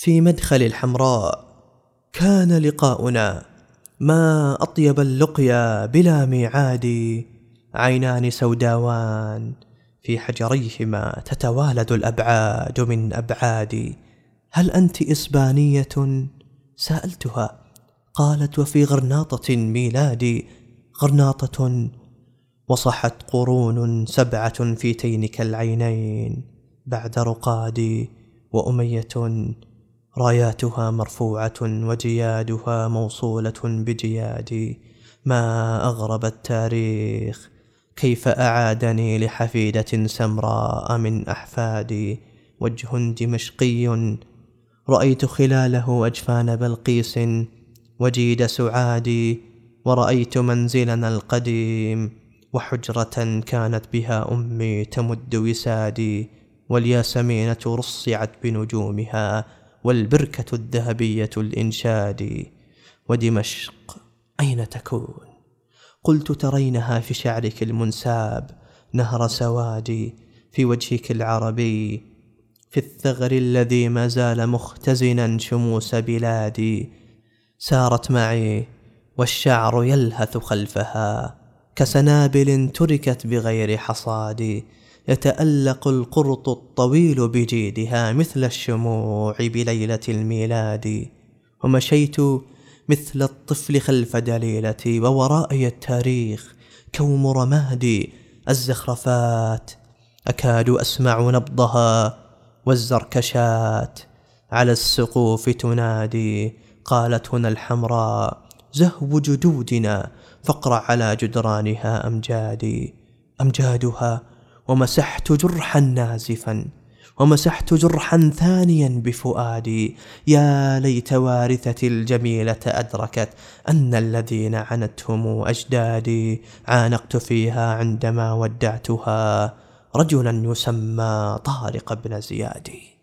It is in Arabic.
في مدخل الحمراء. كان لقاؤنا ما أطيب اللقيا بلا ميعاد عينان سوداوان في حجريهما تتوالد الأبعاد من أبعادي هل أنت إسبانية؟ سألتها. قالت وفي غرناطة ميلادي غرناطة وصحت قرون سبعة في تينك العينين بعد رقادي وأمية راياتها مرفوعة وجيادها موصولة بجيادي ما أغرب التاريخ كيف أعادني لحفيدة سمراء من أحفادي وجه دمشقي رأيت خلاله أجفان بلقيس. وجيد سعادي ورأيت منزلنا القديم. وحجرة كانت بها أمي تمد وسادي. والياسمينة رصعت بنجومها. والبركة الذهبية الإنشاد ودمشق أين تكون؟ قلت ترينها في شعرك المنساب نهر سوادي في وجهك العربي في الثغر الذي ما زال مختزنا شموس بلادي. سارت معي والشعر يلهث خلفها كسنابل تركت بغير حصاد يتألق القرط الطويل بجيدها مثل الشموع بليلة الميلاد ومشيت مثل الطفل خلف دليلتي وورائي التاريخ كوم رمادي الزخرفات. أكاد أسمع نبضها والزركشات على السقوف تنادي قالت هنا الحمراء زهو جدودنا فاقرأ على جدرانها أمجادي أمجادها ومسحت جرحا نازفا ومسحت جرحا ثانيا بفؤادي. يا ليت وارثتي الجميلة أدركت أن الذين عنتهم أجدادي عانقت فيها عندما ودعتها. رجلا يسمى طارق بن زياد.